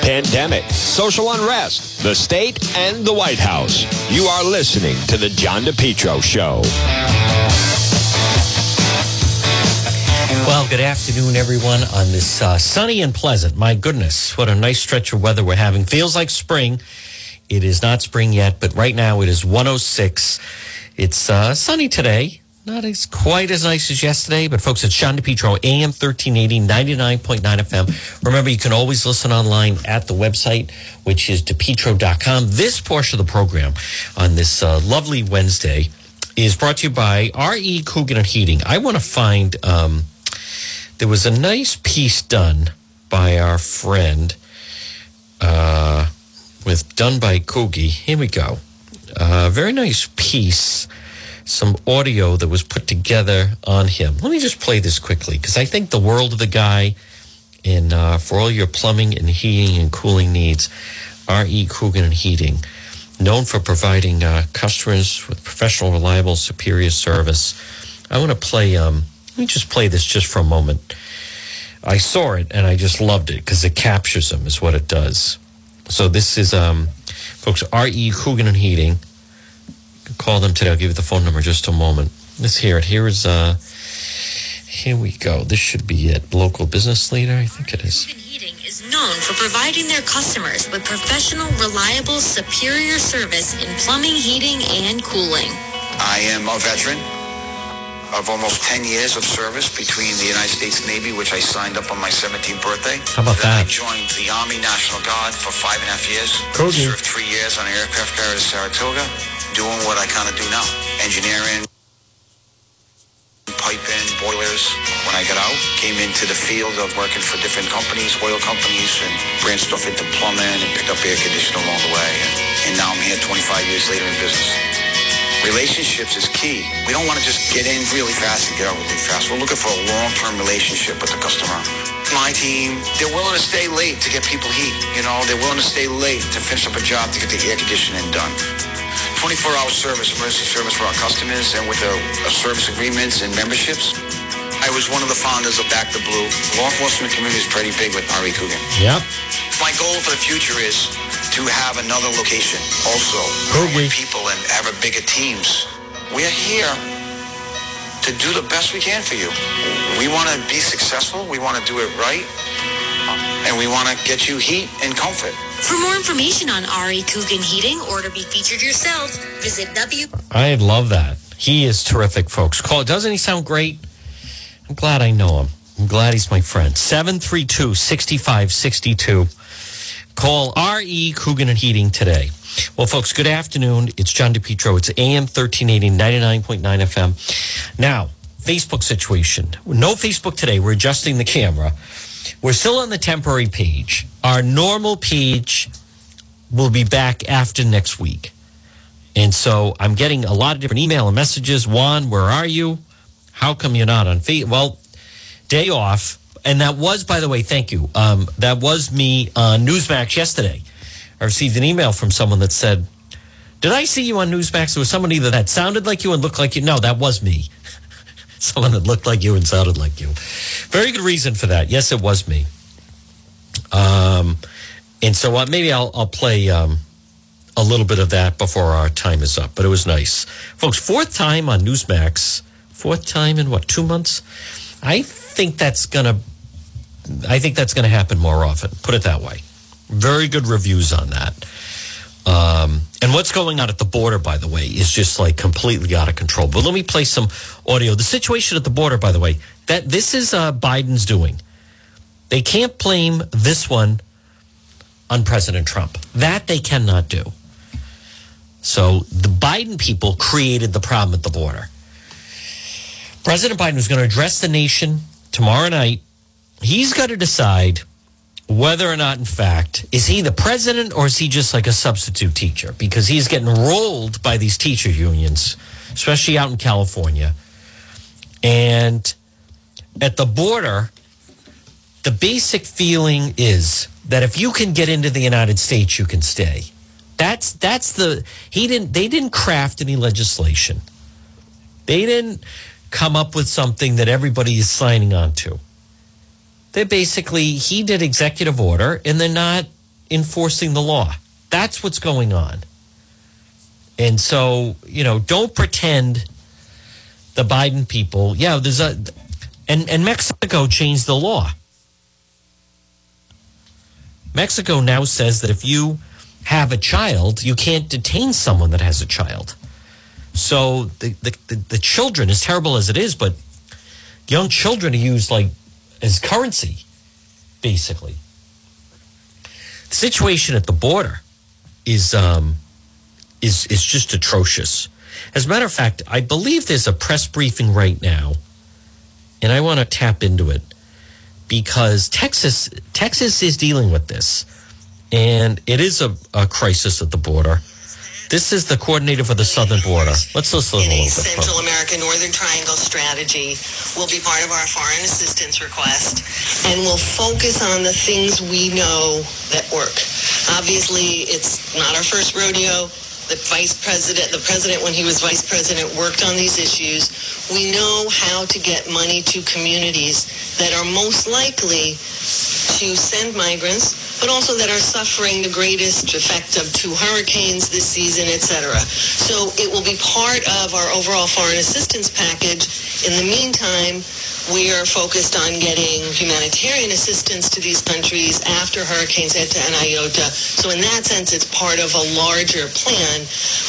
pandemic, social unrest, the state, and the White House. You are listening to The John DePetro Show. Well, good afternoon, everyone, on this uh, sunny and pleasant. My goodness, what a nice stretch of weather we're having. Feels like spring. It is not spring yet, but right now it is 106. It's uh, sunny today. Not as quite as nice as yesterday, but folks, it's John DePetro, AM 1380, 99.9 FM. Remember, you can always listen online at the website, which is depetro.com. This portion of the program on this uh, lovely Wednesday is brought to you by R.E. Coogan and Heating. I want to find, um, there was a nice piece done by our friend, uh, with done by Coogie. Here we go. Uh, very nice piece some audio that was put together on him. Let me just play this quickly because I think the world of the guy. And uh, for all your plumbing and heating and cooling needs, R.E. Coogan and Heating, known for providing uh, customers with professional, reliable, superior service. I want to play. Um, let me just play this just for a moment. I saw it and I just loved it because it captures them, is what it does. So this is, um, folks, R.E. Coogan and Heating call them today. I'll give you the phone number in just a moment. Let's hear it. Here is uh here we go. This should be it. Local business leader, I think it is. Heating is known for providing their customers with professional, reliable, superior service in plumbing, heating, and cooling. I am a veteran of almost 10 years of service between the United States Navy, which I signed up on my 17th birthday. How about then that? I joined the Army National Guard for five and a half years. Coogie. Served three years on an aircraft carrier to Saratoga, doing what I kind of do now. Engineering, piping, boilers. When I got out, came into the field of working for different companies, oil companies, and branched off into plumbing and picked up air conditioning along the way. And, and now I'm here 25 years later in business. Relationships is key. We don't want to just get in really fast and get out really fast. We're looking for a long-term relationship with the customer. My team, they're willing to stay late to get people heat. You know, they're willing to stay late to finish up a job to get the air conditioning done. 24-hour service, emergency service for our customers, and with the uh, service agreements and memberships. I was one of the founders of Back the Blue. Law enforcement community is pretty big with R.E. Coogan. Yep. My goal for the future is to have another location also. Could we? People and have a bigger teams. We're here to do the best we can for you. We want to be successful. We want to do it right. And we want to get you heat and comfort. For more information on R.E. Coogan Heating or to be featured yourself, visit W. I love that. He is terrific, folks. Call doesn't he sound great? I'm glad I know him. I'm glad he's my friend. 732 6562. Call R.E. Coogan and Heating today. Well, folks, good afternoon. It's John DePetro. It's AM 1380, 99.9 FM. Now, Facebook situation. No Facebook today. We're adjusting the camera. We're still on the temporary page. Our normal page will be back after next week. And so I'm getting a lot of different email and messages. Juan, where are you? How come you're not on feed? Well, day off. And that was, by the way, thank you. Um, that was me on Newsmax yesterday. I received an email from someone that said, Did I see you on Newsmax? There was someone either that sounded like you and looked like you. No, that was me. someone that looked like you and sounded like you. Very good reason for that. Yes, it was me. Um, and so uh, maybe I'll, I'll play um, a little bit of that before our time is up. But it was nice, folks. Fourth time on Newsmax. Fourth time in what two months? I think that's gonna. I think that's gonna happen more often. Put it that way. Very good reviews on that. Um, and what's going on at the border, by the way, is just like completely out of control. But let me play some audio. The situation at the border, by the way, that this is uh, Biden's doing. They can't blame this one on President Trump. That they cannot do. So the Biden people created the problem at the border. President Biden is going to address the nation tomorrow night. He's got to decide whether or not, in fact, is he the president or is he just like a substitute teacher? Because he's getting rolled by these teacher unions, especially out in California. And at the border, the basic feeling is that if you can get into the United States, you can stay. That's that's the he didn't they didn't craft any legislation. They didn't come up with something that everybody is signing on to. They basically he did executive order and they're not enforcing the law. That's what's going on. And so, you know, don't pretend the Biden people, yeah, there's a, and, and Mexico changed the law. Mexico now says that if you have a child, you can't detain someone that has a child. So the, the, the, children, as terrible as it is, but young children are used like as currency, basically. The situation at the border is um, is is just atrocious. As a matter of fact, I believe there's a press briefing right now, and I want to tap into it because Texas Texas is dealing with this, and it is a, a crisis at the border. This is the coordinator for the southern border. Let's listen a little bit. Central America Northern Triangle strategy will be part of our foreign assistance request and will focus on the things we know that work. Obviously, it's not our first rodeo. The vice president, the president when he was vice president worked on these issues. We know how to get money to communities that are most likely to send migrants but also that are suffering the greatest effect of two hurricanes this season, et cetera. So it will be part of our overall foreign assistance package. In the meantime, we are focused on getting humanitarian assistance to these countries after hurricanes Eta and Iota. So in that sense, it's part of a larger plan.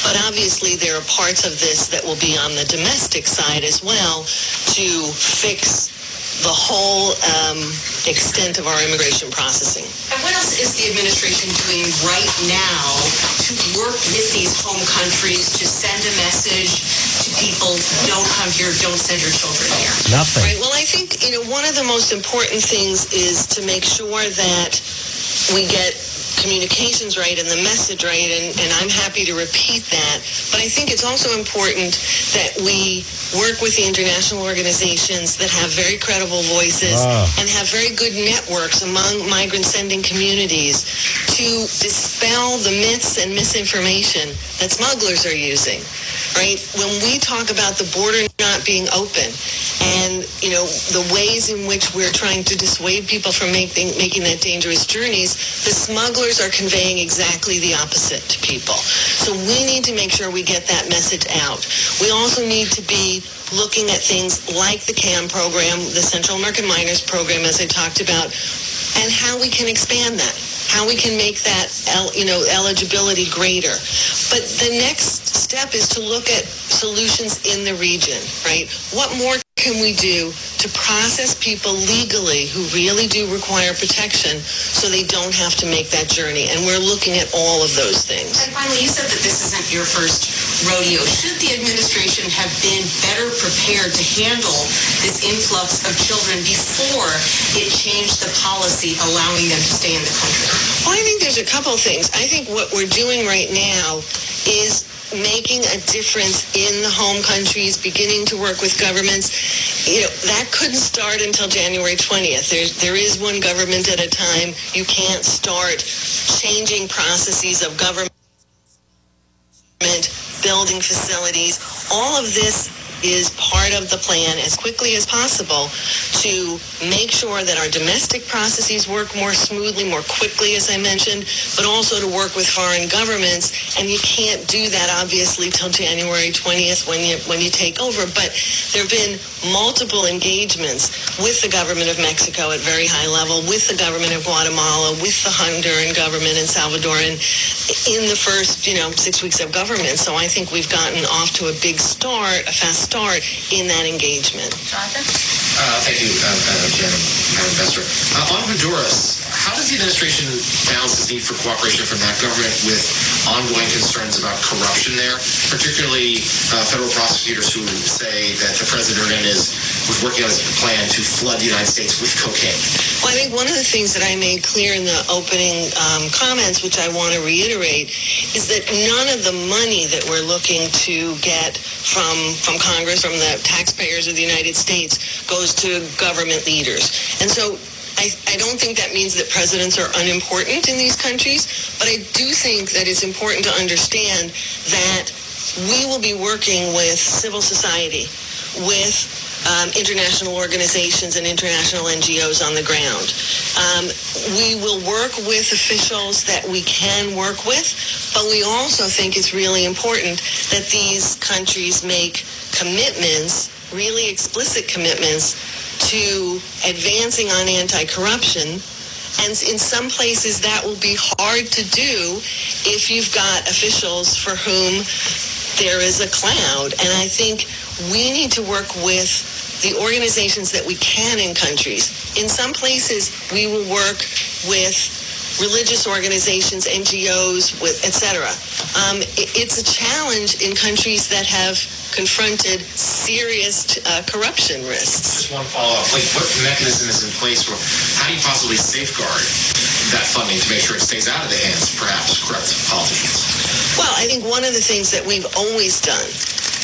But obviously, there are parts of this that will be on the domestic side as well to fix the whole um, extent of our immigration processing. And what else is the administration doing right now to work with these home countries to send a message people, don't come here, don't send your children here? Nothing. Right. Well, I think, you know, one of the most important things is to make sure that we get communications right and the message right, and, and I'm happy to repeat that. But I think it's also important that we work with the international organizations that have very credible voices Ah. and have very good networks among migrant sending communities to dispel the myths and misinformation that smugglers are using. Right? When we talk about the border not being open and, you know, the ways in which we're trying to dissuade people from making, making that dangerous journeys, the smugglers are conveying exactly the opposite to people. So we need to make sure we get that message out. We also need to be looking at things like the CAM program, the Central American Minors Program, as I talked about, and how we can expand that, how we can make that, you know, eligibility greater. But the next step is to look at solutions in the region, right? What more can we do to process people legally who really do require protection so they don't have to make that journey? And we're looking at all of those things. And finally, you said that this isn't your first rodeo. Should the administration have been better prepared to handle this influx of children before it changed the policy allowing them to stay in the country? Well, I think there's a couple things. I think what we're doing right now is making a difference in the home countries, beginning to work with governments. You know, that couldn't start until January 20th. There's, there is one government at a time. You can't start changing processes of government, building facilities. All of this is part of the plan as quickly as possible to make sure that our domestic processes work more smoothly, more quickly, as I mentioned, but also to work with foreign governments. And you can't do that, obviously, till January 20th when you, when you take over. But there have been multiple engagements with the government of Mexico at very high level, with the government of Guatemala, with the Honduran government and Salvadoran in the first, you know, six weeks of government. So I think we've gotten off to a big start, a fast start in that engagement. Uh, thank you, uh, uh, Jen, Madam Investor. Uh, on Honduras, how does the administration balance the need for cooperation from that government with ongoing concerns about corruption there, particularly uh, federal prosecutors who say that the president is was working on a plan to flood the United States with cocaine? Well, I think one of the things that I made clear in the opening um, comments, which I want to reiterate, is that none of the money that we're looking to get from from Congress, from the taxpayers of the United States, goes to government leaders. And so I, I don't think that means that presidents are unimportant in these countries, but I do think that it's important to understand that we will be working with civil society with um, international organizations and international NGOs on the ground. Um, we will work with officials that we can work with, but we also think it's really important that these countries make commitments, really explicit commitments, to advancing on anti-corruption. And in some places that will be hard to do if you've got officials for whom there is a cloud. And I think we need to work with the organizations that we can in countries. In some places, we will work with religious organizations, NGOs, with et cetera. Um, it- it's a challenge in countries that have confronted serious uh, corruption risks. Just one follow-up. Like, what mechanism is in place? For, how do you possibly safeguard that funding to make sure it stays out of the hands, of perhaps, corrupt politicians? Well, I think one of the things that we've always done,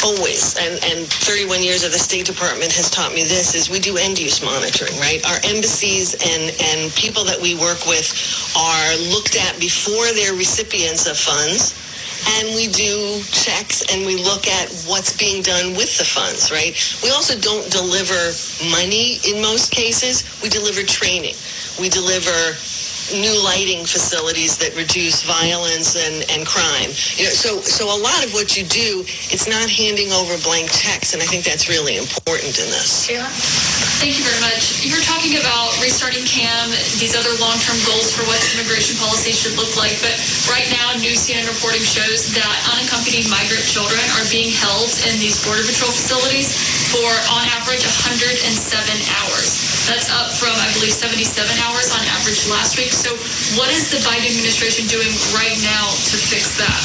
always, and, and 31 years of the State Department has taught me this, is we do end-use monitoring, right? Our embassies and, and people that we work with are looked at before they're recipients of funds. And we do checks and we look at what's being done with the funds, right? We also don't deliver money in most cases. We deliver training. We deliver new lighting facilities that reduce violence and, and crime. You know, so so a lot of what you do, it's not handing over blank checks, and I think that's really important in this. Sheila? Thank you very much. You're talking about restarting CAM, these other long-term goals for what immigration policy should look like, but right now, New CNN reporting shows that unaccompanied migrant children are being held in these Border Patrol facilities for, on average, 107 hours. That's up from, I believe, 77 hours on average last week. So what is the Biden administration doing right now to fix that?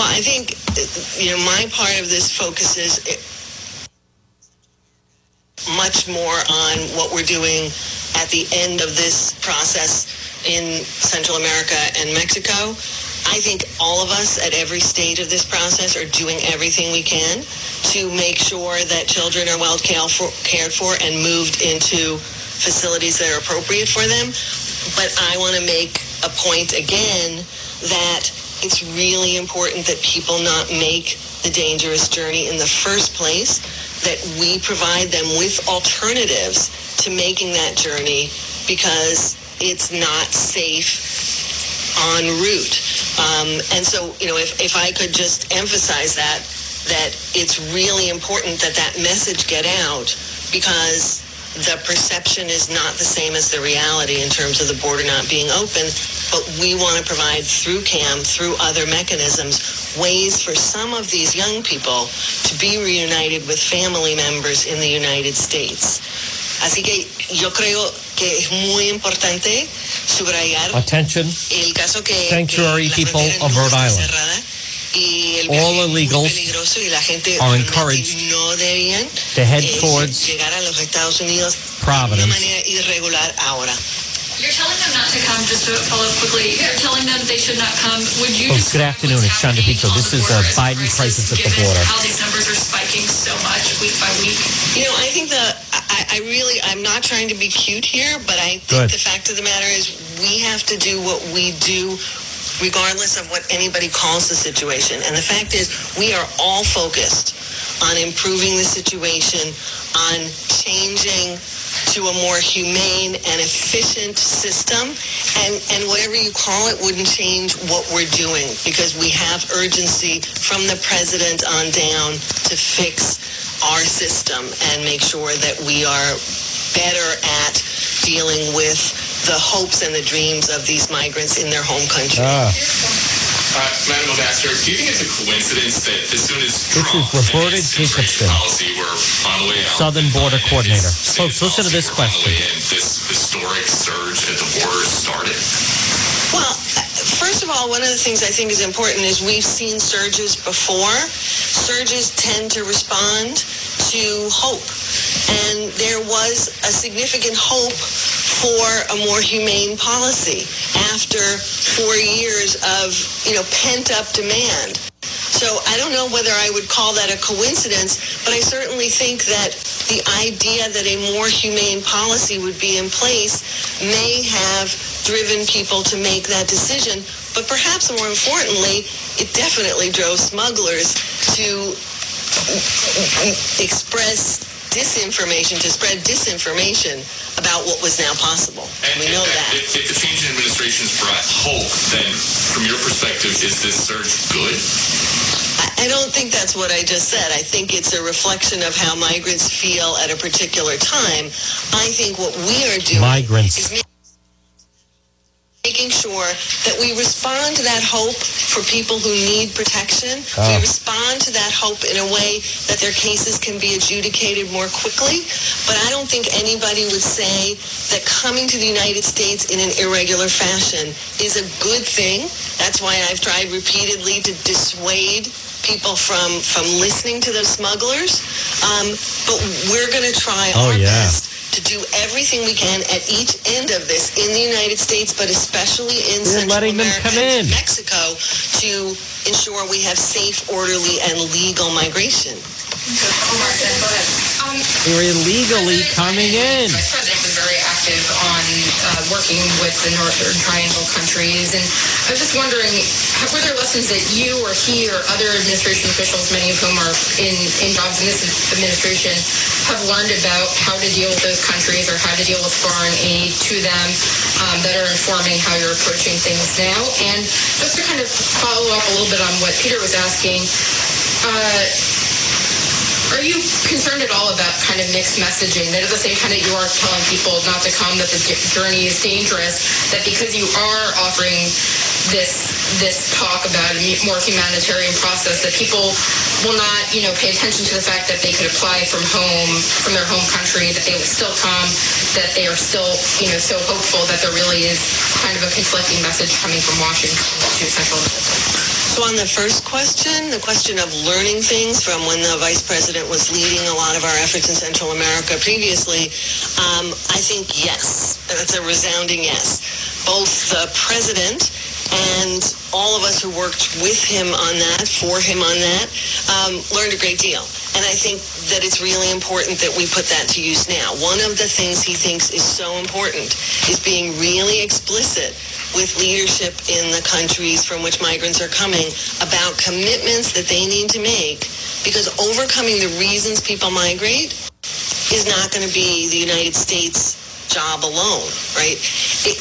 Well, I think you know my part of this focuses much more on what we're doing at the end of this process in Central America and Mexico. I think all of us at every stage of this process are doing everything we can to make sure that children are well cared for, and moved into facilities that are appropriate for them. But I want to make a point again that it's really important that people not make the dangerous journey in the first place, that we provide them with alternatives to making that journey because it's not safe en route. Um, and so, you know, if, if I could just emphasize that, that it's really important that that message get out because the perception is not the same as the reality in terms of the border not being open, but we want to provide through CAM, through other mechanisms, ways for some of these young people to be reunited with family members in the United States. Así que yo creo que es muy importante subrayar Attention, el caso que, Sanctuary que people of no Rhode Island. cerrada y el All viaje es muy illegals y la gente are encouraged no debían to head eh, towards llegar a los Estados Unidos de Providence. una manera irregular ahora. You're telling them not to come, just to follow up quickly. You're telling them they should not come. Would you Folks, good afternoon. It's John happening DePetro. This is, border uh, as a Biden crisis at the border. How these numbers are spiking so much week by week. You know, I think the I, I really I'm not trying to be cute here, but I think Good. the fact of the matter is we have to do what we do regardless of what anybody calls the situation. And the fact is we are all focused on improving the situation, on changing to a more humane and efficient system. And, and whatever you call it wouldn't change what we're doing because we have urgency from the president on down to fix our system and make sure that we are better at dealing with the hopes and the dreams of these migrants in their home country. Ah, Uh, Madam Ambassador, do you think it's a coincidence that as soon as This Trump is Roberta and his immigration Jacobson, policy were on the way out, Southern Border Coordinator. his Folks, listen to this were on the question. way in, this historic surge at the border started? Well, uh, first of all, one of the things I think is important is we've seen surges before. Surges tend to respond to hope. And there was a significant hope for a more humane policy after four years of, you know, pent-up demand. So I don't know whether I would call that a coincidence, but I certainly think that the idea that a more humane policy would be in place may have driven people to make that decision. But perhaps more importantly, it definitely drove smugglers to express disinformation, to spread disinformation about what was now possible. And, we know and that. If, if the change in administration's brought hope, then from your perspective, is this surge good? I don't think that's what I just said. I think it's a reflection of how migrants feel at a particular time. I think what we are doing Migrants. is ma- making sure that we respond to that hope for people who need protection. Oh. We respond to that hope in a way that their cases can be adjudicated more quickly. But I don't think anybody would say that coming to the United States in an irregular fashion is a good thing. That's why I've tried repeatedly to dissuade people from from listening to those smugglers. Um, but we're going to try Oh, our yeah. best to do everything we can at each end of this in the United States, but especially in We're Central letting them America come and in. Mexico to ensure we have safe, orderly, and legal migration. Um, They're illegally coming in. Vice President was very active on uh, working with the Northern Triangle countries, and I was just wondering, were there lessons that you or he or other administration officials, many of whom are in, in jobs in this administration, have learned about how to deal with those countries or how to deal with foreign aid to them um, that are informing how you're approaching things now? And just to kind of follow up a little bit on what Peter was asking, uh, are you concerned at all about kind of mixed messaging? That at the same time that you are telling people not to come, that the journey is dangerous, that because you are offering this this talk about a more humanitarian process, that people will not, you know, pay attention to the fact that they could apply from home, from their home country, that they will still come, that they are still, you know, so hopeful that there really is kind of a conflicting message coming from Washington to Central America. So on the first question, the question of learning things from when the vice president was leading a lot of our efforts in Central America previously, um, I think yes. That's a resounding yes. Both the president and all of us who worked with him on that, for him on that, um, learned a great deal. And I think that it's really important that we put that to use now. One of the things he thinks is so important is being really explicit with leadership in the countries from which migrants are coming about commitments that they need to make because overcoming the reasons people migrate is not going to be the United States job alone, right? It,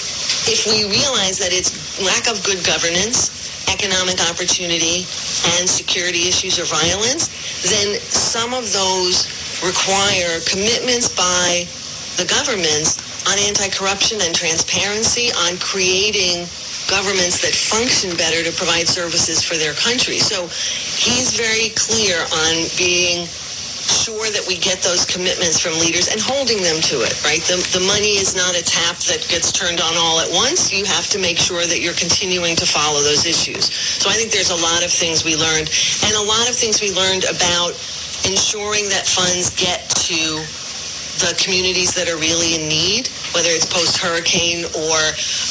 if we realize that it's lack of good governance, economic opportunity, and security issues or violence, then some of those require commitments by the governments on anti-corruption and transparency, on creating governments that function better to provide services for their country. So he's very clear on being sure that we get those commitments from leaders and holding them to it, right? The, the money is not a tap that gets turned on all at once. You have to make sure that you're continuing to follow those issues. So I think there's a lot of things we learned and a lot of things we learned about ensuring that funds get to the communities that are really in need, whether it's post-hurricane or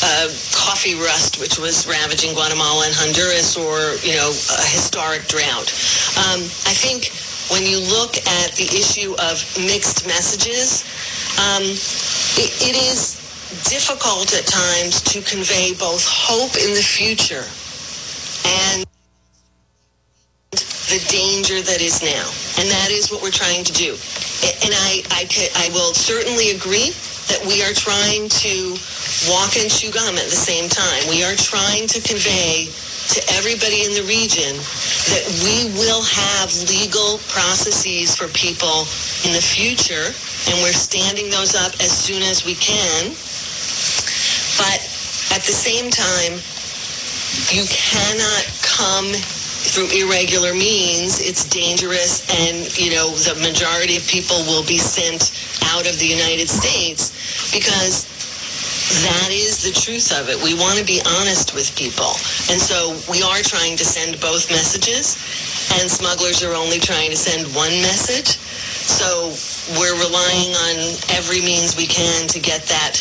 uh, coffee rust, which was ravaging Guatemala and Honduras, or, you know, a historic drought. Um, I think when you look at the issue of mixed messages, um, it, it is difficult at times to convey both hope in the future and the danger that is now. And that is what we're trying to do. And I, I, ca- I will certainly agree that we are trying to walk and chew gum at the same time. We are trying to convey to everybody in the region that we will have legal processes for people in the future, and we're standing those up as soon as we can. But at the same time, you cannot come through irregular means. It's dangerous, and you know the majority of people will be sent out of the United States because that is the truth of it. We want to be honest with people. And so we are trying to send both messages, and smugglers are only trying to send one message. So we're relying on every means we can to get that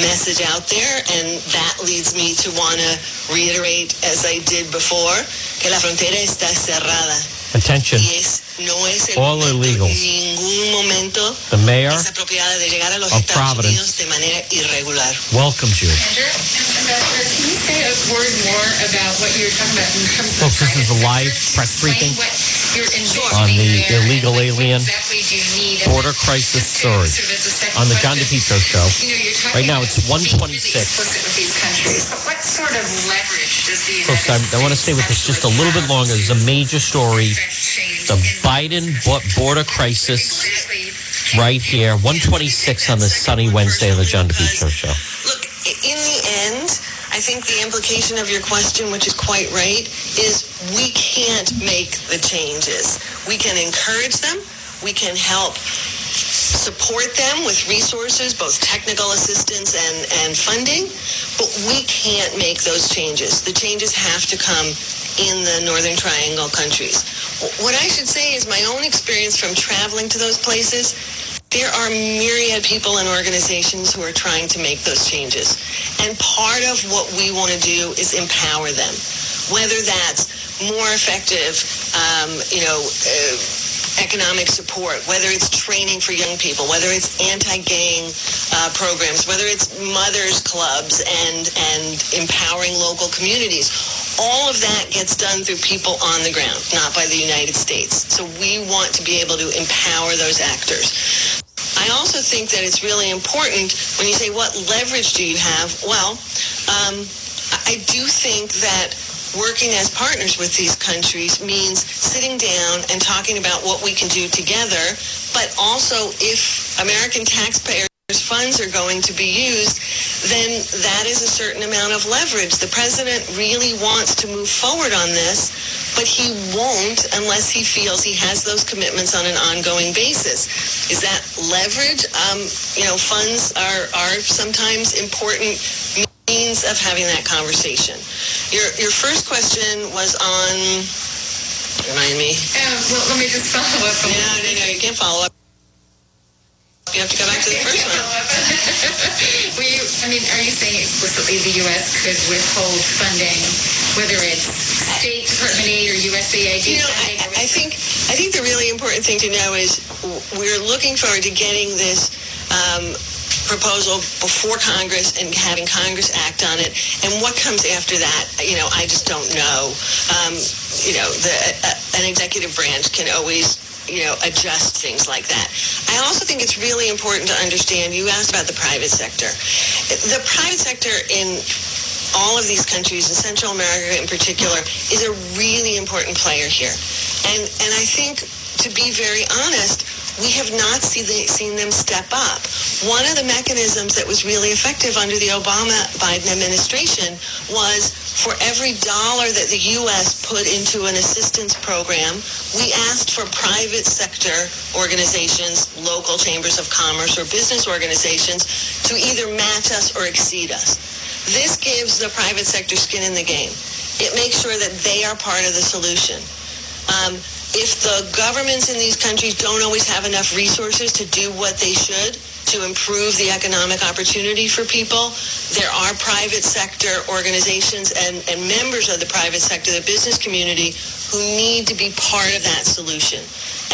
message out there, and that leads me to want to reiterate, as I did before, que la frontera está cerrada. Attention. Y es, no es el All momento, illegals. ningún momento The mayor es apropiada de llegar a los of Estados Providence. Unidos de manera irregular. welcomes you. Andrew, Ambassador, can you say a word more about what you were talking about in terms of Folks, this is a live press Explain briefing. On the illegal alien exactly do you need border crisis surge on the John DePetro show. You know, Right now, it's about being really 126. explicit with these countries. What sort of leverage does the Folks, I, I want to stay with this just a little bit longer. There's a major story. The Biden border crisis right here, 126 on the sunny Wednesday of the John DePetro show. Look, i- in the end, I think the implication of your question, which is quite right, is we can't make the changes. We can encourage them. We can help support them with resources, both technical assistance and, and funding, but we can't make those changes. The changes have to come in the Northern Triangle countries. What I should say is my own experience from traveling to those places, there are myriad people and organizations who are trying to make those changes. And part of what we want to do is empower them, whether that's more effective, um, you know, uh, economic support, whether it's training for young people, whether it's anti-gang uh, programs, whether it's mothers clubs and, and empowering local communities. All of that gets done through people on the ground, not by the United States. So we want to be able to empower those actors. I also think that it's really important when you say, what leverage do you have? Well, um, I I do think that working as partners with these countries means sitting down and talking about what we can do together, but also if American taxpayers funds are going to be used, then that is a certain amount of leverage. The president really wants to move forward on this, but he won't unless he feels he has those commitments on an ongoing basis. Is that leverage? Um, you know, funds are, are sometimes important means of having that conversation. Your, your first question was on, remind me. Um, well, let me just follow up. No, no, no, you can't follow up. You have to go back to the first one. Were you, I mean, are you saying explicitly the U.S. could withhold funding, whether it's State Department aid or USAID? You know, I, I think I think the really important thing to know is we're looking forward to getting this um, proposal before Congress and having Congress act on it. And what comes after that, you know, I just don't know. Um, you know, the, uh, an executive branch can always you know, adjust things like that. I also think it's really important to understand, you asked about the private sector. The private sector in all of these countries, in Central America in particular, is a really important player here. And, and I think, to be very honest, we have not see the, seen them step up. One of the mechanisms that was really effective under the Obama-Biden administration was for every dollar that the U.S. put into an assistance program, we asked for private sector organizations, local chambers of commerce or business organizations to either match us or exceed us. This gives the private sector skin in the game. It makes sure that they are part of the solution. Um, if the governments in these countries don't always have enough resources to do what they should to improve the economic opportunity for people, there are private sector organizations and, and members of the private sector, the business community, who need to be part of that solution.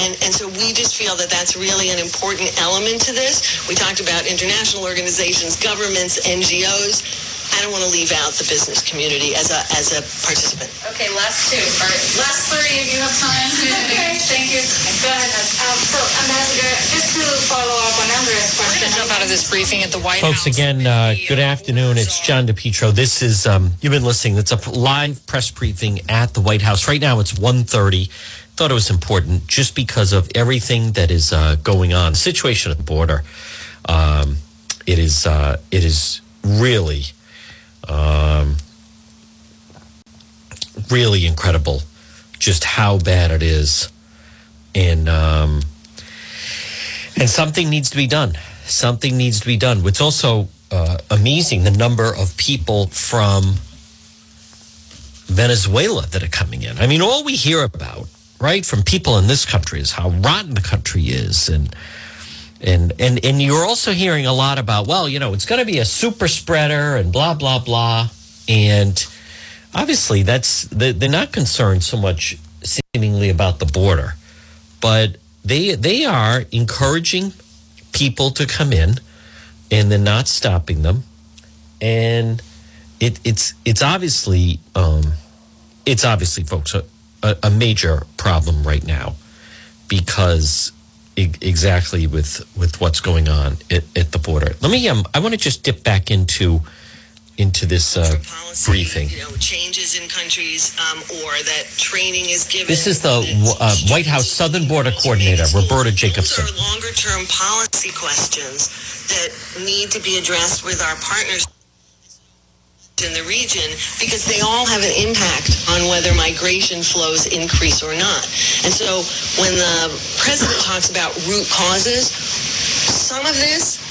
And, and so we just feel that that's really an important element to this. We talked about international organizations, governments, NGOs. I don't want to leave out the business community as a as a participant. Okay, last two. All right, last three if you have time. okay, thank you. Go ahead. Um, so, Ambassador, just to follow up on Andrea's question. jump out of this briefing at the White Folks, House. again, uh, good afternoon. It's John DePetro. This is, um, you've been listening. It's a live press briefing at the White House. Right now, it's 1.30. Thought it was important just because of everything that is uh, going on. Situation at the border. Um, it is, uh, it is really, um, really incredible just how bad it is. And, um, and something needs to be done. Something needs to be done. What's also uh, amazing the number of people from Venezuela that are coming in. I mean, all we hear about, right, from people in this country is how rotten the country is, and and and and you're also hearing a lot about, well, you know, it's going to be a super spreader and blah blah blah, and obviously that's they- they're not concerned so much seemingly about the border, but they they are encouraging people to come in, and they're not stopping them, and it, it's it's obviously um, it's obviously folks a, a, major problem right now because exactly with with what's going on at, at the border. Let me um I want to just dip back into into this uh, briefing. you know, changes in countries, um, or that training is given. This is the uh, White House Southern Border Coordinator, Roberta Jacobson. Those are longer term policy questions that need to be addressed with our partners in the region because they all have an impact on whether migration flows increase or not. And so when the president talks about root causes, some of this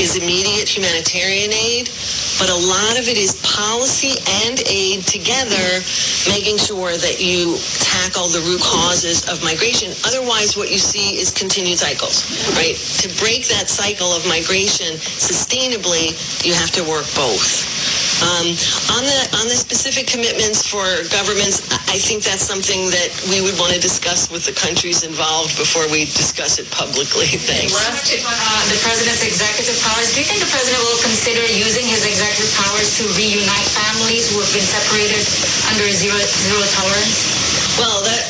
is immediate humanitarian aid, but a lot of it is policy and aid together, making sure that you tackle the root causes of migration. Otherwise, what you see is continued cycles, right? To break that cycle of migration sustainably, you have to work both. Um, on the on the specific commitments for governments, I think that's something that we would want to discuss with the countries involved before we discuss it publicly. Thanks. Uh, the president's executive powers. Do you think the president will consider using his executive powers to reunite families who have been separated under zero zero tolerance? Well, that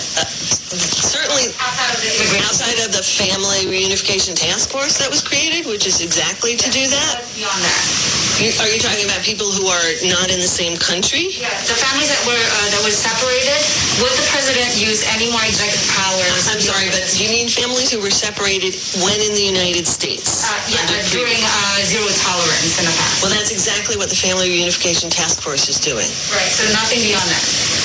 certainly outside of the family reunification task force that was created, which is exactly to do that. Beyond that, are you talking about people who are not in the same country? yeah, the families that were uh, that were separated. Would the president use any more executive powers? I'm sorry, but do you mean families who were separated when in the United States? Uh, yeah, uh, during uh, zero tolerance in the past. Well, that's exactly what the Family Reunification Task Force is doing. Right. So nothing beyond that.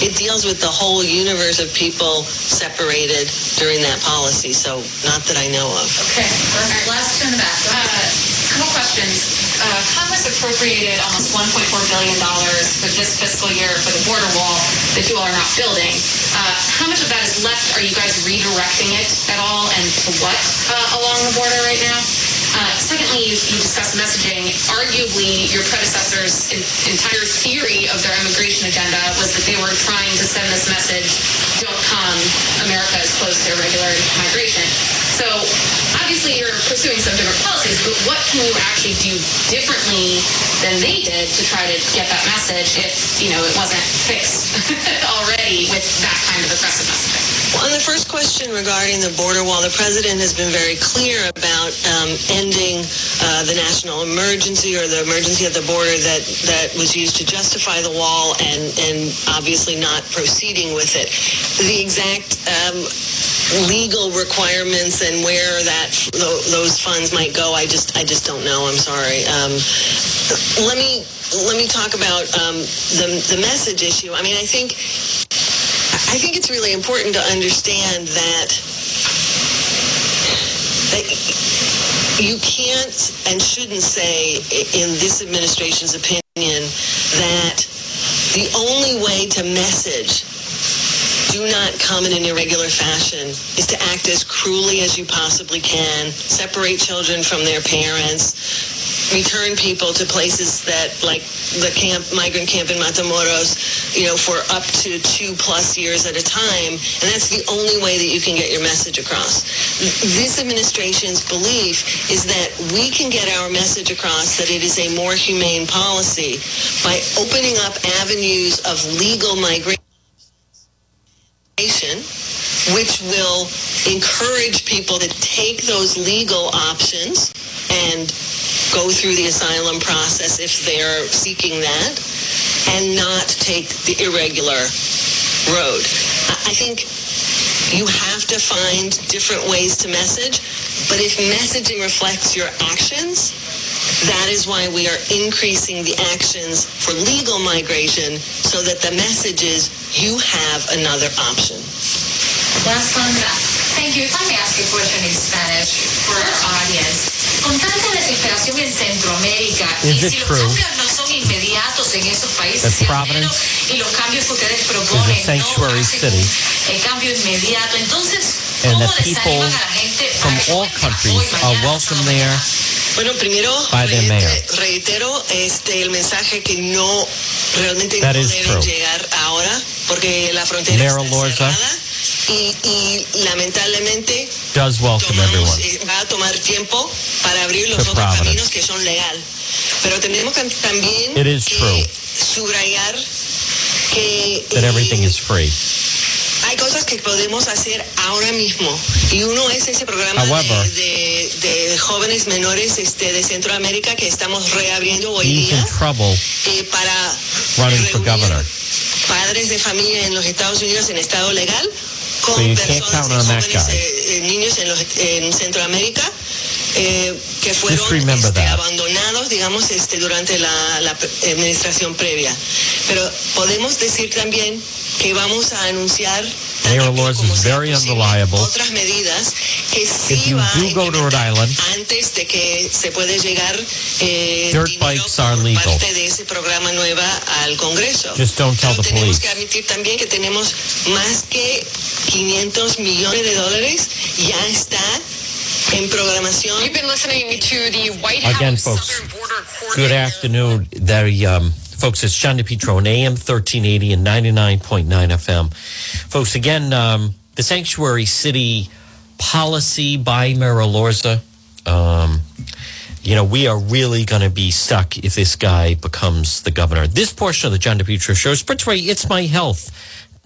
It deals with the whole universe of people separated during that policy, so not that I know of. Okay. All right. Last the back. Uh, couple questions. Uh, Congress appropriated almost $1.4 billion for this fiscal year for the border wall that you all are not building. Uh, how much of that is left? Are you guys redirecting it at all and to what uh, along the border right now? Uh, secondly, you, you discussed messaging. Arguably, your predecessors' en- entire theory of their immigration agenda was that they were trying to send this message, don't come, America is closed to irregular migration. So obviously you're pursuing some different policies, but what can you actually do differently than they did to try to get that message if, you know, it wasn't fixed already with that kind of aggressive messaging? Well, on the first question regarding the border wall, the president has been very clear about um, ending uh, the national emergency or the emergency at the border that, that was used to justify the wall and, and obviously not proceeding with it. The exact um, legal requirements and where that tho- those funds might go, I just I just don't know. I'm sorry. Um, let me let me talk about um, the the message issue. I mean, I think I think it's really important to understand that that you can't and shouldn't say in this administration's opinion that the only way to message do not come in an irregular fashion is to act as cruelly as you possibly can, separate children from their parents, return people to places that, like the camp, migrant camp in Matamoros, you know, for up to two plus years at a time. And that's the only way that you can get your message across. This administration's belief is that we can get our message across that it is a more humane policy by opening up avenues of legal migration which will encourage people to take those legal options and go through the asylum process if they're seeking that and not take the irregular road. I I think you have to find different ways to message, but if messaging reflects your actions, that is why we are increasing the actions for legal migration so that the message is you have another option. Last one. Thank you. Let me ask a question in Spanish for our audience. Con tanta desesperación en Centroamérica, Is y it si los true cambios no son inmediatos en esos países, si menos- y los cambios que ustedes proponen no hacen city. el cambio inmediato, entonces, and ¿cómo desaniman a la gente from all countries are welcome there Bueno, primero reitero este el mensaje que no realmente That no deben llegar ahora porque la frontera está Lorza cerrada y, y lamentablemente does welcome everyone. eh, va a tomar tiempo para abrir los otros caminos que son legal. Pero tenemos que también It is true. subrayar que that everything is free. hay cosas que podemos hacer ahora mismo y uno es ese programa However- de, de- de jóvenes menores este, de Centroamérica que estamos reabriendo hoy día in trouble eh, para running for governor. padres de familia en los Estados Unidos en estado legal con So personas jóvenes, eh, niños en, los, en Centroamérica eh, que fueron este, abandonados, digamos, este, durante la, administración previa. Pero podemos decir también que vamos a anunciar Mayor Laws is very unreliable. otras medidas que If you do go to Rhode Island, antes de que se puede llegar eh, dirt bikes are legal. parte de ese programa nueva al Congreso. Just don't tell Pero the tenemos police. que admitir también que tenemos más que 500 millones de dólares ya está en programación. You've been listening to the White Again, folks, Good afternoon, there, um, folks. It's John DePetro on AM 1380 and 99.9 FM. Folks, again, um, the sanctuary city policy by Mayor Elorza. Um, you know, we are really going to be stuck if this guy becomes the governor. This portion of the John DePetro show is brought to It's My Health.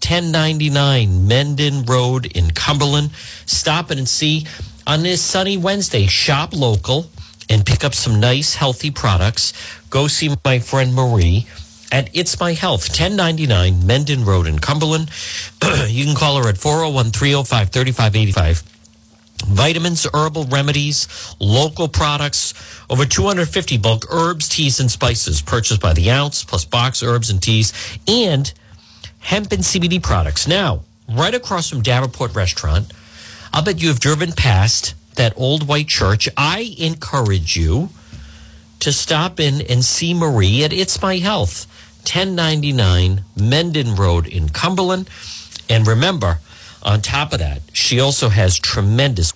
1099 Mendon Road in Cumberland. Stop in and see on this sunny Wednesday. Shop local and pick up some nice, healthy products. Go see my friend Marie at It's My Health, 1099 Mendon Road in Cumberland. you can call her at 401 305 3585 vitamins, herbal remedies, local products, over 250 bulk herbs, teas, and spices purchased by the ounce, plus box herbs and teas, and hemp and CBD products. Now, right across from Davenport Restaurant, I'll bet you have driven past that old white church. I encourage you to stop in and see Marie at It's My Health, 1099 Mendon Road in Cumberland. And remember, on top of that, she also has tremendous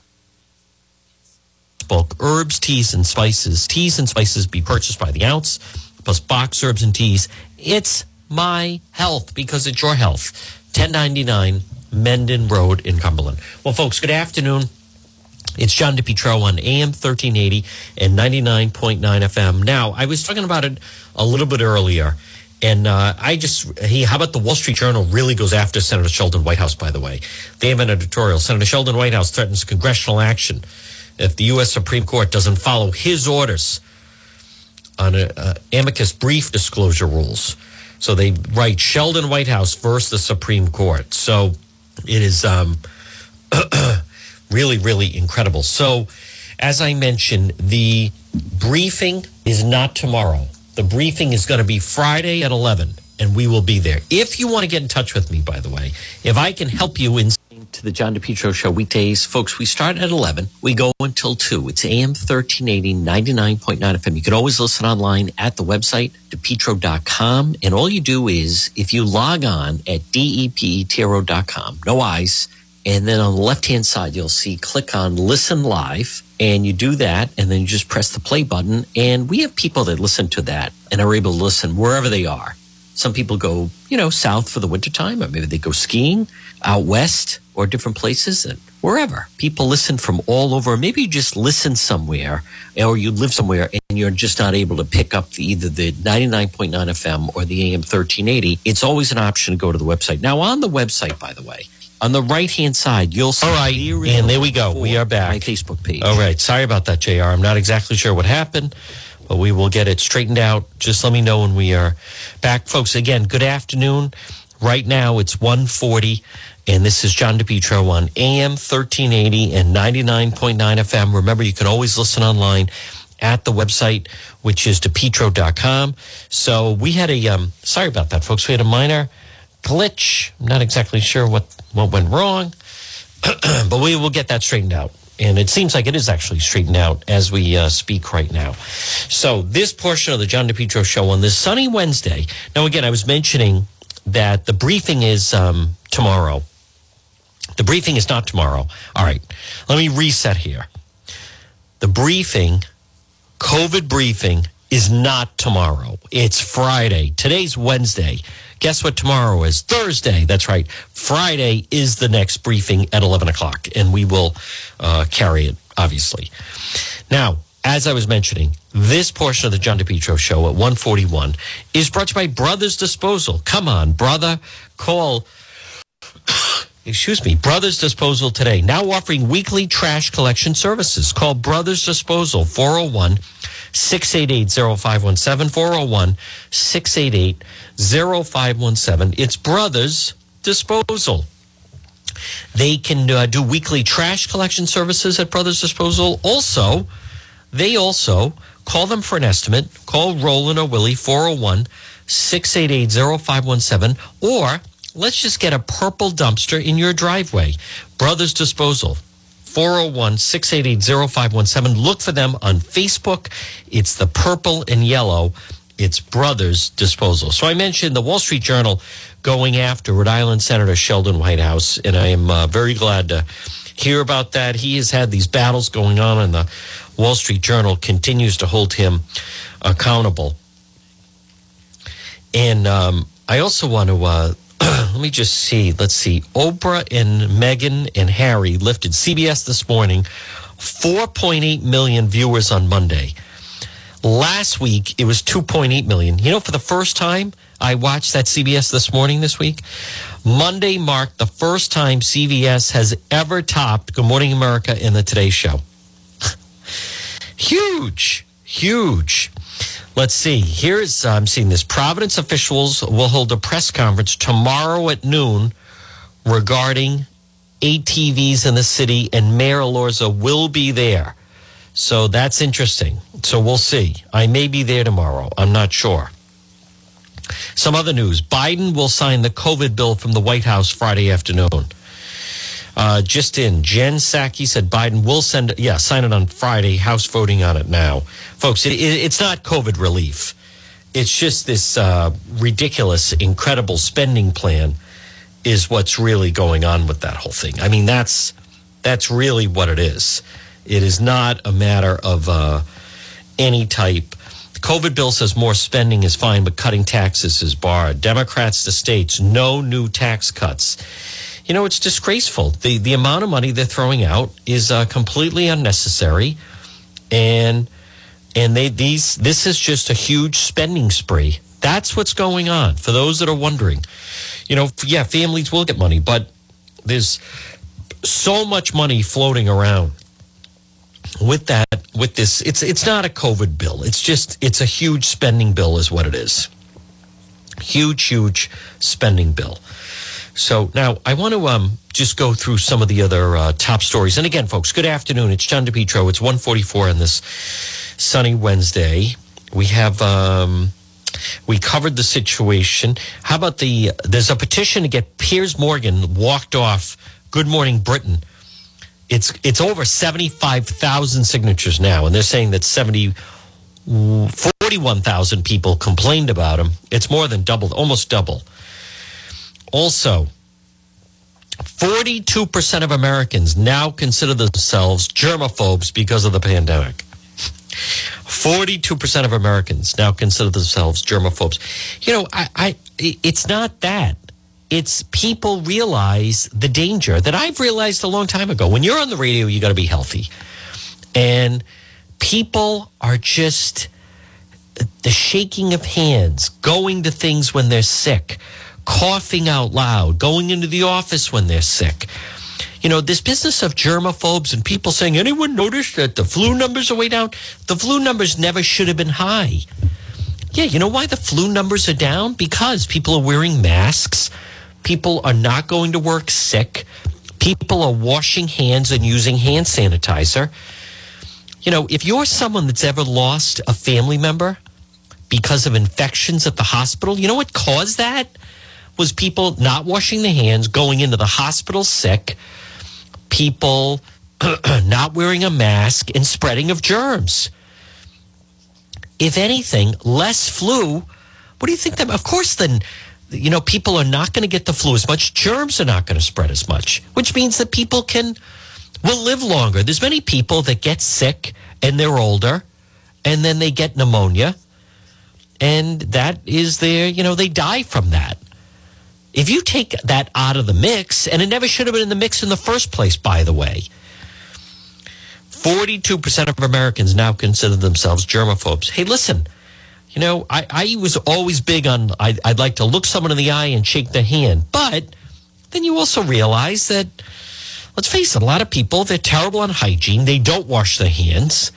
bulk herbs, teas, and spices. Teas and spices be purchased by the ounce, plus box herbs and teas. It's my health because it's your health. 1099 Mendon Road in Cumberland. Well, folks, good afternoon. It's John DePetro on AM 1380 and 99.9 FM. Now, I was talking about it a little bit earlier, and uh, I just, he, how about the Wall Street Journal really goes after Senator Sheldon Whitehouse, by the way? They have an editorial. Senator Sheldon Whitehouse threatens congressional action if the U.S. Supreme Court doesn't follow his orders on a, uh, amicus brief disclosure rules. So they write Sheldon Whitehouse versus the Supreme Court. So it is um, really, really incredible. So, as I mentioned, the briefing is not tomorrow. The briefing is going to be Friday at 11, and we will be there. If you want to get in touch with me, by the way, if I can help you in to the John DePetro Show weekdays, folks, we start at 11. We go until 2. It's AM 1380, 99.9 FM. You can always listen online at the website, depetro.com. And all you do is, if you log on at depetro.com, no eyes, and then on the left hand side, you'll see click on listen live. And you do that, and then you just press the play button. And we have people that listen to that and are able to listen wherever they are. Some people go, you know, south for the wintertime, or maybe they go skiing out west or different places and wherever. People listen from all over. Maybe you just listen somewhere or you live somewhere and you're just not able to pick up the, either the 99.9 FM or the AM 1380. It's always an option to go to the website. Now, on the website, by the way, on the right hand side, you'll see. All right. And there we go. We are back. My Facebook page. All right. Sorry about that, JR. I'm not exactly sure what happened but we will get it straightened out. Just let me know when we are back, folks. Again, good afternoon. Right now it's 140, and this is John DePetro on AM 1380 and 99.9 FM. Remember, you can always listen online at the website, which is depetro.com. So we had a, um, sorry about that, folks. We had a minor glitch. I'm not exactly sure what, what went wrong, but we will get that straightened out and it seems like it is actually straightened out as we uh, speak right now. So this portion of the John DePetro show on this sunny Wednesday. Now, again, I was mentioning that the briefing is um, tomorrow. The briefing is not tomorrow. All right, let me reset here. The briefing, COVID briefing, is not tomorrow. It's Friday. Today's Wednesday. Guess what tomorrow is? Thursday. That's right. Friday is the next briefing at 11 o'clock, and we will uh, carry it, obviously. Now, as I was mentioning, this portion of the John DePetro show at 141 is brought to you by Brothers Disposal. Come on, brother. Call, excuse me, Brothers Disposal today. Now offering weekly trash collection services. Call Brothers Disposal 401 688 0517. 401 688 0517. It's Brothers Disposal. They can uh, do weekly trash collection services at Brothers Disposal. Also, they also call them for an estimate. Call Roland or Willie 401 688 0517 or let's just get a purple dumpster in your driveway. Brothers Disposal 401 688 0517. Look for them on Facebook. It's the purple and yellow. It's Brothers Disposal. So I mentioned the Wall Street Journal going after Rhode Island Senator Sheldon Whitehouse, and I am uh, very glad to hear about that. He has had these battles going on, and the Wall Street Journal continues to hold him accountable. And um, I also want to uh, let me just see. Let's see. Oprah and Meghan and Harry lifted CBS this morning 4.8 million viewers on Monday. Last week it was 2.8 million. You know, for the first time I watched that CBS this morning this week. Monday marked the first time CBS has ever topped Good Morning America in the Today Show. huge, huge. Let's see. Here's I'm seeing this. Providence officials will hold a press conference tomorrow at noon regarding ATVs in the city, and Mayor Elorza will be there. So that's interesting. So we'll see. I may be there tomorrow. I'm not sure. Some other news Biden will sign the COVID bill from the White House Friday afternoon. Uh, just in, Jen Psaki said Biden will send, yeah, sign it on Friday. House voting on it now. Folks, it, it, it's not COVID relief. It's just this uh, ridiculous, incredible spending plan is what's really going on with that whole thing. I mean, that's that's really what it is. It is not a matter of uh, any type. The COVID bill says more spending is fine, but cutting taxes is barred. Democrats to states, no new tax cuts. You know, it's disgraceful. The the amount of money they're throwing out is uh, completely unnecessary, and and they these this is just a huge spending spree. That's what's going on. For those that are wondering, you know, yeah, families will get money, but there's so much money floating around with that with this it's it's not a covid bill it's just it's a huge spending bill is what it is huge huge spending bill so now I want to um, just go through some of the other uh, top stories. And again, folks, good afternoon. It's John DePetro. It's 144 on this sunny Wednesday. We have um, we covered the situation. How about the there's a petition to get Piers Morgan walked off Good Morning Britain. It's it's over 75,000 signatures now and they're saying that 70 41,000 people complained about him. It's more than double, almost double. Also, 42% of Americans now consider themselves germaphobes because of the pandemic. 42% of Americans now consider themselves germaphobes. You know, I, I it's not that. It's people realize the danger that I've realized a long time ago. When you're on the radio, you got to be healthy. And people are just the shaking of hands, going to things when they're sick, coughing out loud, going into the office when they're sick. You know, this business of germaphobes and people saying, anyone noticed that the flu numbers are way down? The flu numbers never should have been high. Yeah, you know why the flu numbers are down? Because people are wearing masks. People are not going to work sick. People are washing hands and using hand sanitizer. You know, if you're someone that's ever lost a family member because of infections at the hospital, you know what caused that? Was people not washing the hands, going into the hospital sick, people not wearing a mask, and spreading of germs. If anything, less flu. What do you think that? Of course, then you know, people are not going to get the flu as much. Germs are not going to spread as much, which means that people can will live longer. There's many people that get sick and they're older, and then they get pneumonia, and that is their, you know, they die from that. If you take that out of the mix, and it never should have been in the mix in the first place, by the way, 42% of Americans now consider themselves germaphobes. Hey, listen, you know, I, I was always big on I, I'd like to look someone in the eye and shake their hand. But then you also realize that, let's face it, a lot of people, they're terrible on hygiene. They don't wash their hands.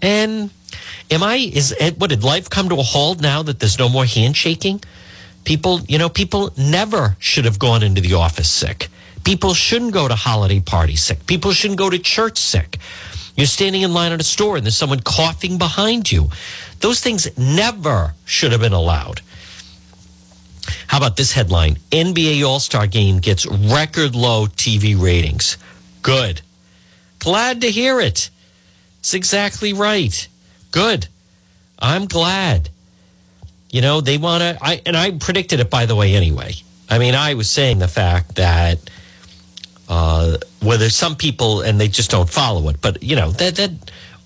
And am I, is, what, did life come to a halt now that there's no more handshaking? People, you know, people never should have gone into the office sick. People shouldn't go to holiday parties sick. People shouldn't go to church sick. You're standing in line at a store and there's someone coughing behind you. Those things never should have been allowed. How about this headline? NBA All Star Game gets record low TV ratings. Good. Glad to hear it. It's exactly right. Good. I'm glad. You know, they want to, I, and I predicted it, by the way, anyway. I mean, I was saying the fact that uh, whether some people and they just don't follow it, but you know that that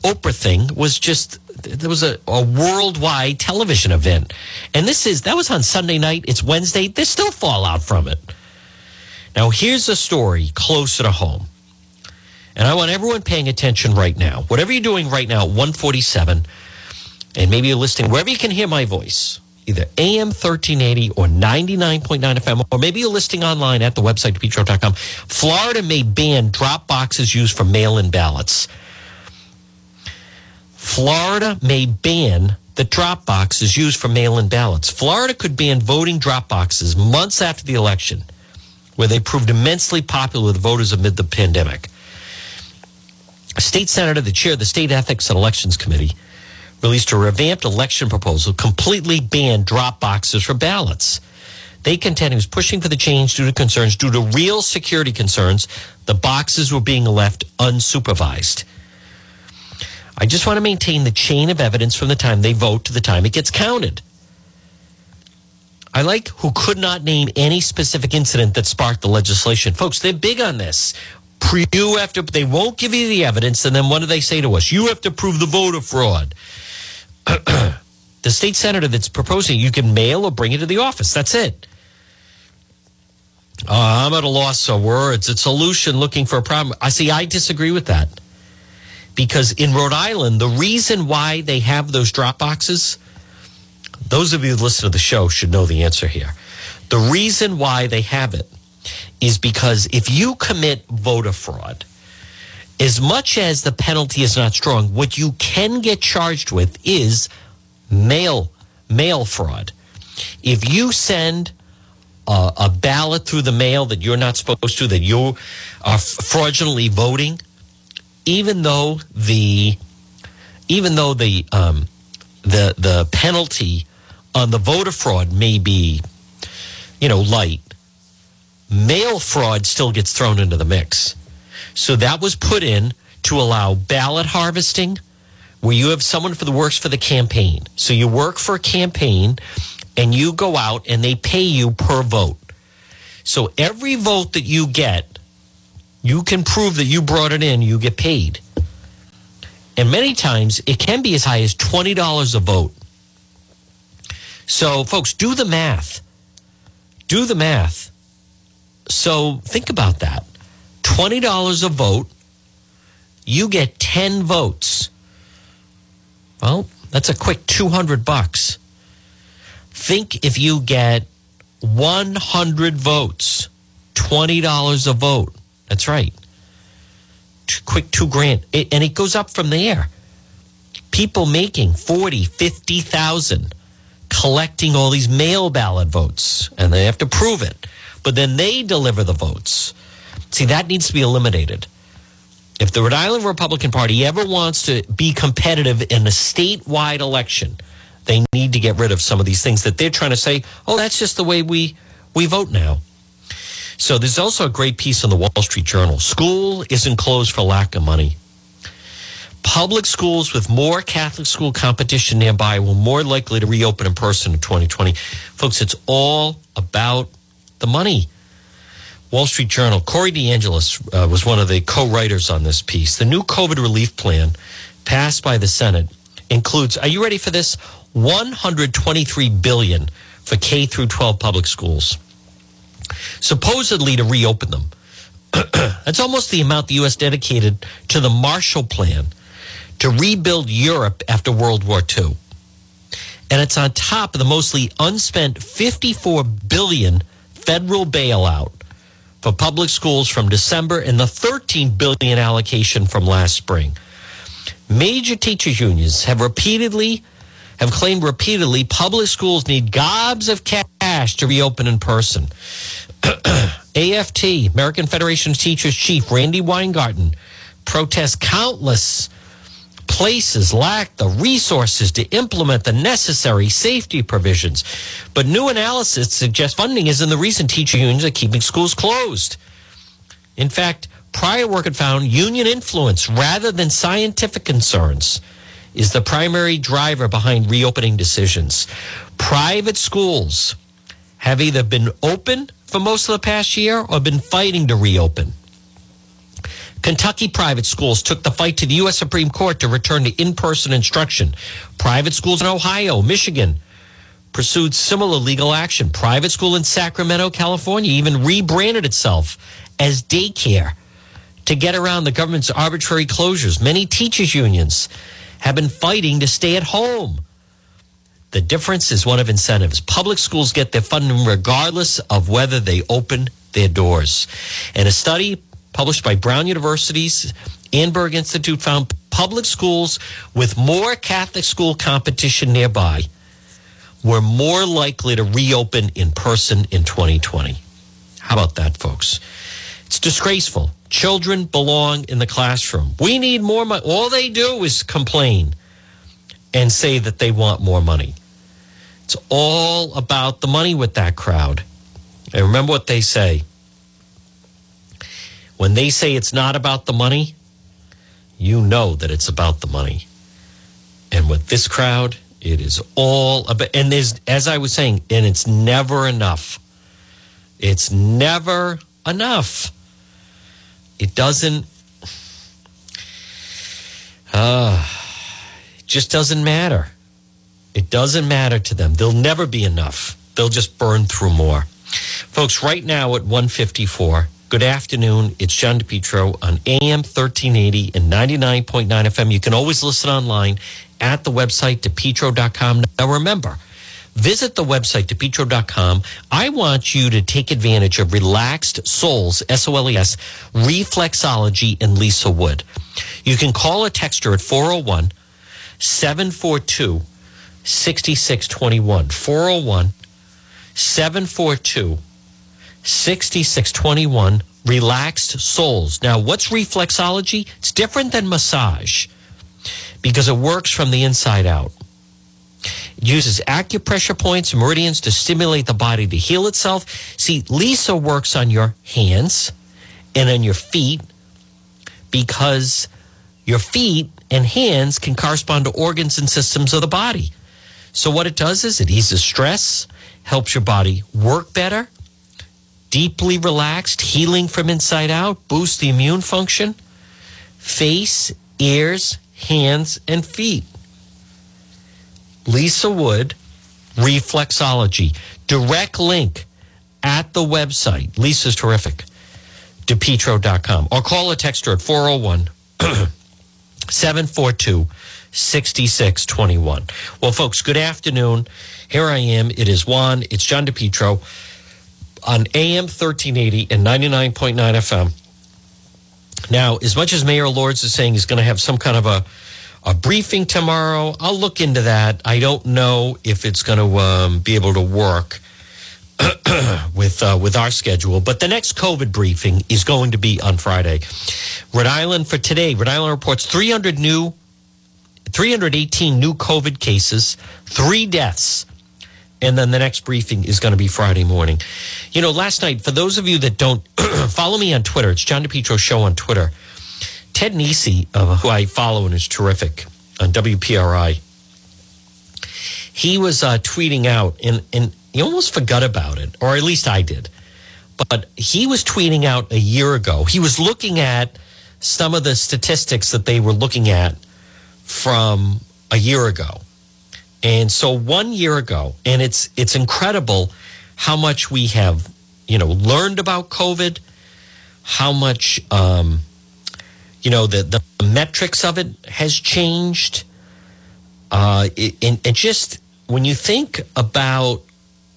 Oprah thing was just there was a, a worldwide television event, and this is that was on Sunday night. It's Wednesday. There's still fallout from it. Now here's a story closer to home, and I want everyone paying attention right now. Whatever you're doing right now, 147, and maybe you're listening wherever you can hear my voice either AM 1380 or 99.9 FM, or maybe you're listing online at the website, depetro.com. Florida may ban drop boxes used for mail in ballots. Florida may ban the drop boxes used for mail in ballots. Florida could ban voting drop boxes months after the election, where they proved immensely popular with voters amid the pandemic. A state senator, the chair of the State Ethics and Elections Committee, released a revamped election proposal completely banned drop boxes for ballots. They contend he was pushing for the change due to concerns, due to real security concerns, the boxes were being left unsupervised. I just want to maintain the chain of evidence from the time they vote to the time it gets counted. I like who could not name any specific incident that sparked the legislation. Folks, they're big on this. You have to, they won't give you the evidence, and then what do they say to us? You have to prove the voter fraud. the state senator that's proposing you can mail or bring it to the office. That's it. Uh, I'm at a loss of words. It's a solution looking for a problem. I see. I disagree with that because in Rhode Island, the reason why they have those drop boxes, those of you who listen to the show should know the answer here. The reason why they have it is because if you commit voter fraud, as much as the penalty is not strong, what you can get charged with is mail mail fraud. If you send a, a ballot through the mail that you're not supposed to, that you are fraudulently voting, even though the even though the um, the the penalty on the voter fraud may be, you know, light, mail fraud still gets thrown into the mix. So that was put in to allow ballot harvesting, where you have someone for the works for the campaign. So you work for a campaign and you go out and they pay you per vote. So every vote that you get, you can prove that you brought it in, you get paid. And many times it can be as high as $20 a vote. So, folks, do the math. Do the math. So, think about that. $20 a vote, you get 10 votes. Well, that's a quick 200 bucks. Think if you get 100 votes, $20 a vote. That's right. Quick 2 grand. It, and it goes up from there. People making 40, 50,000 collecting all these mail ballot votes and they have to prove it. But then they deliver the votes. See, that needs to be eliminated. If the Rhode Island Republican Party ever wants to be competitive in a statewide election, they need to get rid of some of these things that they're trying to say, oh, that's just the way we, we vote now. So there's also a great piece in the Wall Street Journal. School isn't closed for lack of money. Public schools with more Catholic school competition nearby will more likely to reopen in person in 2020. Folks, it's all about the money. Wall Street Journal, Corey DeAngelis uh, was one of the co-writers on this piece. The new COVID relief plan passed by the Senate includes, are you ready for this? 123 billion for K through 12 public schools. Supposedly to reopen them. That's almost the amount the U.S. dedicated to the Marshall Plan to rebuild Europe after World War II. And it's on top of the mostly unspent 54 billion federal bailout for public schools from December and the 13 billion allocation from last spring. Major teachers unions have repeatedly have claimed repeatedly public schools need gobs of cash to reopen in person. AFT, American Federation of Teachers Chief Randi Weingarten, protests countless places lack the resources to implement the necessary safety provisions. But new analysis suggests funding isn't the reason teacher unions are keeping schools closed. In fact, prior work had found union influence rather than scientific concerns is the primary driver behind reopening decisions. Private schools have either been open for most of the past year or been fighting to reopen. Kentucky private schools took the fight to the U.S. Supreme Court to return to in person instruction. Private schools in Ohio, Michigan pursued similar legal action. Private school in Sacramento, California even rebranded itself as daycare to get around the government's arbitrary closures. Many teachers' unions have been fighting to stay at home. The difference is one of incentives. Public schools get their funding regardless of whether they open their doors. And a study published by Brown University's Annenberg Institute found public schools with more Catholic school competition nearby were more likely to reopen in person in 2020. How about that, folks? It's disgraceful. Children belong in the classroom. We need more money. All they do is complain and say that they want more money. It's all about the money with that crowd. And remember what they say. When they say it's not about the money, you know that it's about the money. And with this crowd, it is all about, and there's, as I was saying, and it's never enough. It's never enough. It doesn't, uh, it just doesn't matter. It doesn't matter to them. They'll never be enough. They'll just burn through more. Folks, right now at 154, good afternoon. It's John DePetro on AM 1380 and 99.9 FM. You can always listen online at the website, depetro.com. Now remember, visit the website, depetro.com. I want you to take advantage of Relaxed Soles, S O L E S, Reflexology in Lisa Wood. You can call a texter at 401 742 6621. 401 742 6621. Relaxed Soles. Now, what's reflexology? It's different than massage because it works from the inside out. It uses acupressure points, meridians to stimulate the body to heal itself. See, Lisa works on your hands and on your feet because your feet and hands can correspond to organs and systems of the body. So, what it does is it eases stress, helps your body work better, deeply relaxed, healing from inside out, boosts the immune function, face, ears, hands, and feet. Lisa Wood, Reflexology. Direct link at the website. Lisa's terrific. DePetro.com. Or call a texter at 401 742 6621. Well, folks, good afternoon. Here I am. It is Juan. It's John DePetro on AM 1380 and 99.9 FM. Now, as much as Mayor Lords is saying he's going to have some kind of a, a briefing tomorrow, I'll look into that. I don't know if it's going to um, be able to work with uh, with our schedule. But the next COVID briefing is going to be on Friday. Rhode Island for today. Rhode Island reports 300 new, 318 new COVID cases, three deaths. And then the next briefing is going to be Friday morning. You know, last night, for those of you that don't follow me on Twitter, it's John DePetro Show on Twitter. Ted Nesi, uh, who I follow and is terrific on WPRI, he was uh, tweeting out, and, and he almost forgot about it, or at least I did. But he was tweeting out a year ago. He was looking at some of the statistics that they were looking at from a year ago. And so one year ago, and it's it's incredible how much we have, you know, learned about COVID, how much, um, you know, the, the metrics of it has changed. Uh, and, and just when you think about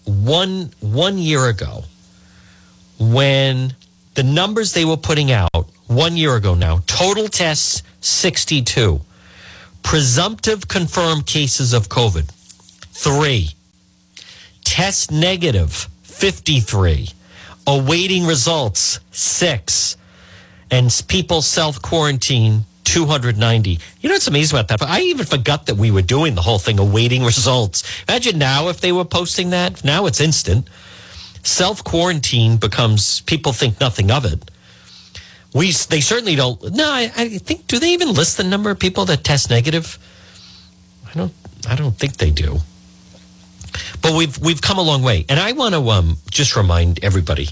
one one year ago, when the numbers they were putting out one year ago now, total tests 62, presumptive confirmed cases of COVID three, test negative 53, awaiting results six, and people self quarantine 290. You know what's amazing about that? I even forgot that we were doing the whole thing awaiting results. Imagine now if they were posting that. Now it's instant. Self quarantine becomes people think nothing of it. We they certainly don't. No, I, I think do they even list the number of people that test negative? I don't. I don't think they do. But we've we've come a long way, and I want to um, just remind everybody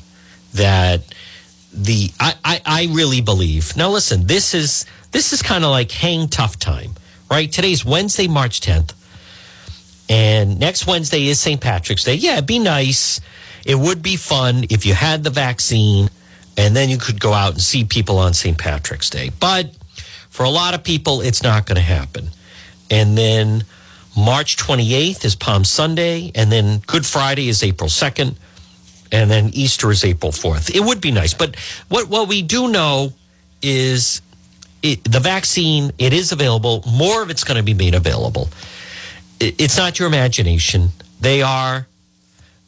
that the I, I, I really believe. Now, listen, this is this is kind of like hang tough time, right? Today's Wednesday, March tenth, and next Wednesday is St. Patrick's Day. Yeah, be nice. It would be fun if you had the vaccine, and then you could go out and see people on St. Patrick's Day. But for a lot of people, it's not going to happen. And then March 28th is Palm Sunday, and then Good Friday is April 2nd, and then Easter is April 4th. It would be nice. But what, what we do know is it, the vaccine, it is available. More of it's going to be made available. It, it's not your imagination. They are,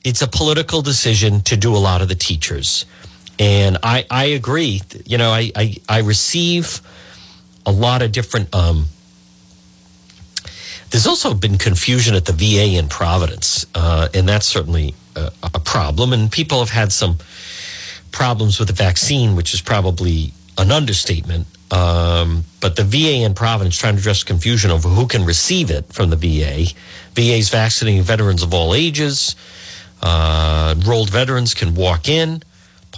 it's a political decision to do a lot of the teachers. And I, I agree. You know, I, I, I receive a lot of different, um, there's also been confusion at the VA in Providence, uh, and that's certainly a, a, problem. And people have had some problems with the vaccine, which is probably an understatement. Um, but the VA in Providence trying to address confusion over who can receive it from the VA. VA is vaccinating veterans of all ages. Uh, enrolled veterans can walk in.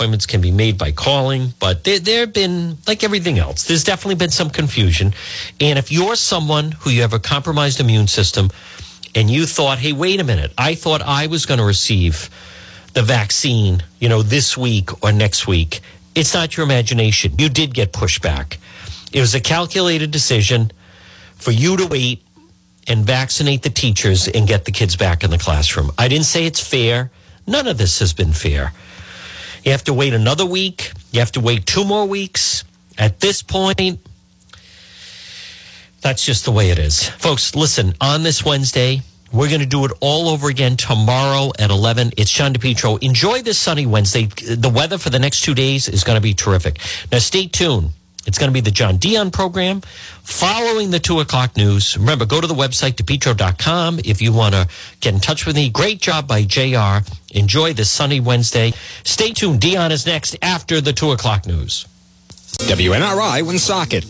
Appointments can be made by calling, but there, there have been, like everything else, there's definitely been some confusion. And if you're someone who you have a compromised immune system and you thought, hey, wait a minute, I thought I was going to receive the vaccine, you know, this week or next week, it's not your imagination. You did get pushback. It was a calculated decision for you to wait and vaccinate the teachers and get the kids back in the classroom. I didn't say it's fair. None of this has been fair. You have to wait another week. You have to wait two more weeks. At this point, that's just the way it is. Folks, listen, on this Wednesday, we're going to do it all over again tomorrow at 11. It's John DePetro. Enjoy this sunny Wednesday. The weather for the next two days is going to be terrific. Now, stay tuned. It's going to be the John Dion program following the two o'clock news. Remember, go to the website, depetro.com, if you want to get in touch with me. Great job by JR. Enjoy this sunny Wednesday. Stay tuned. Dion is next after the two o'clock news. WNRI Woonsocket.